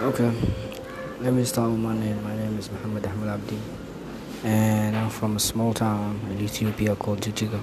Okay, let me start with my name. My name is Muhammad Ahmed Abdi, and I'm from a small town in Ethiopia called Jijiga.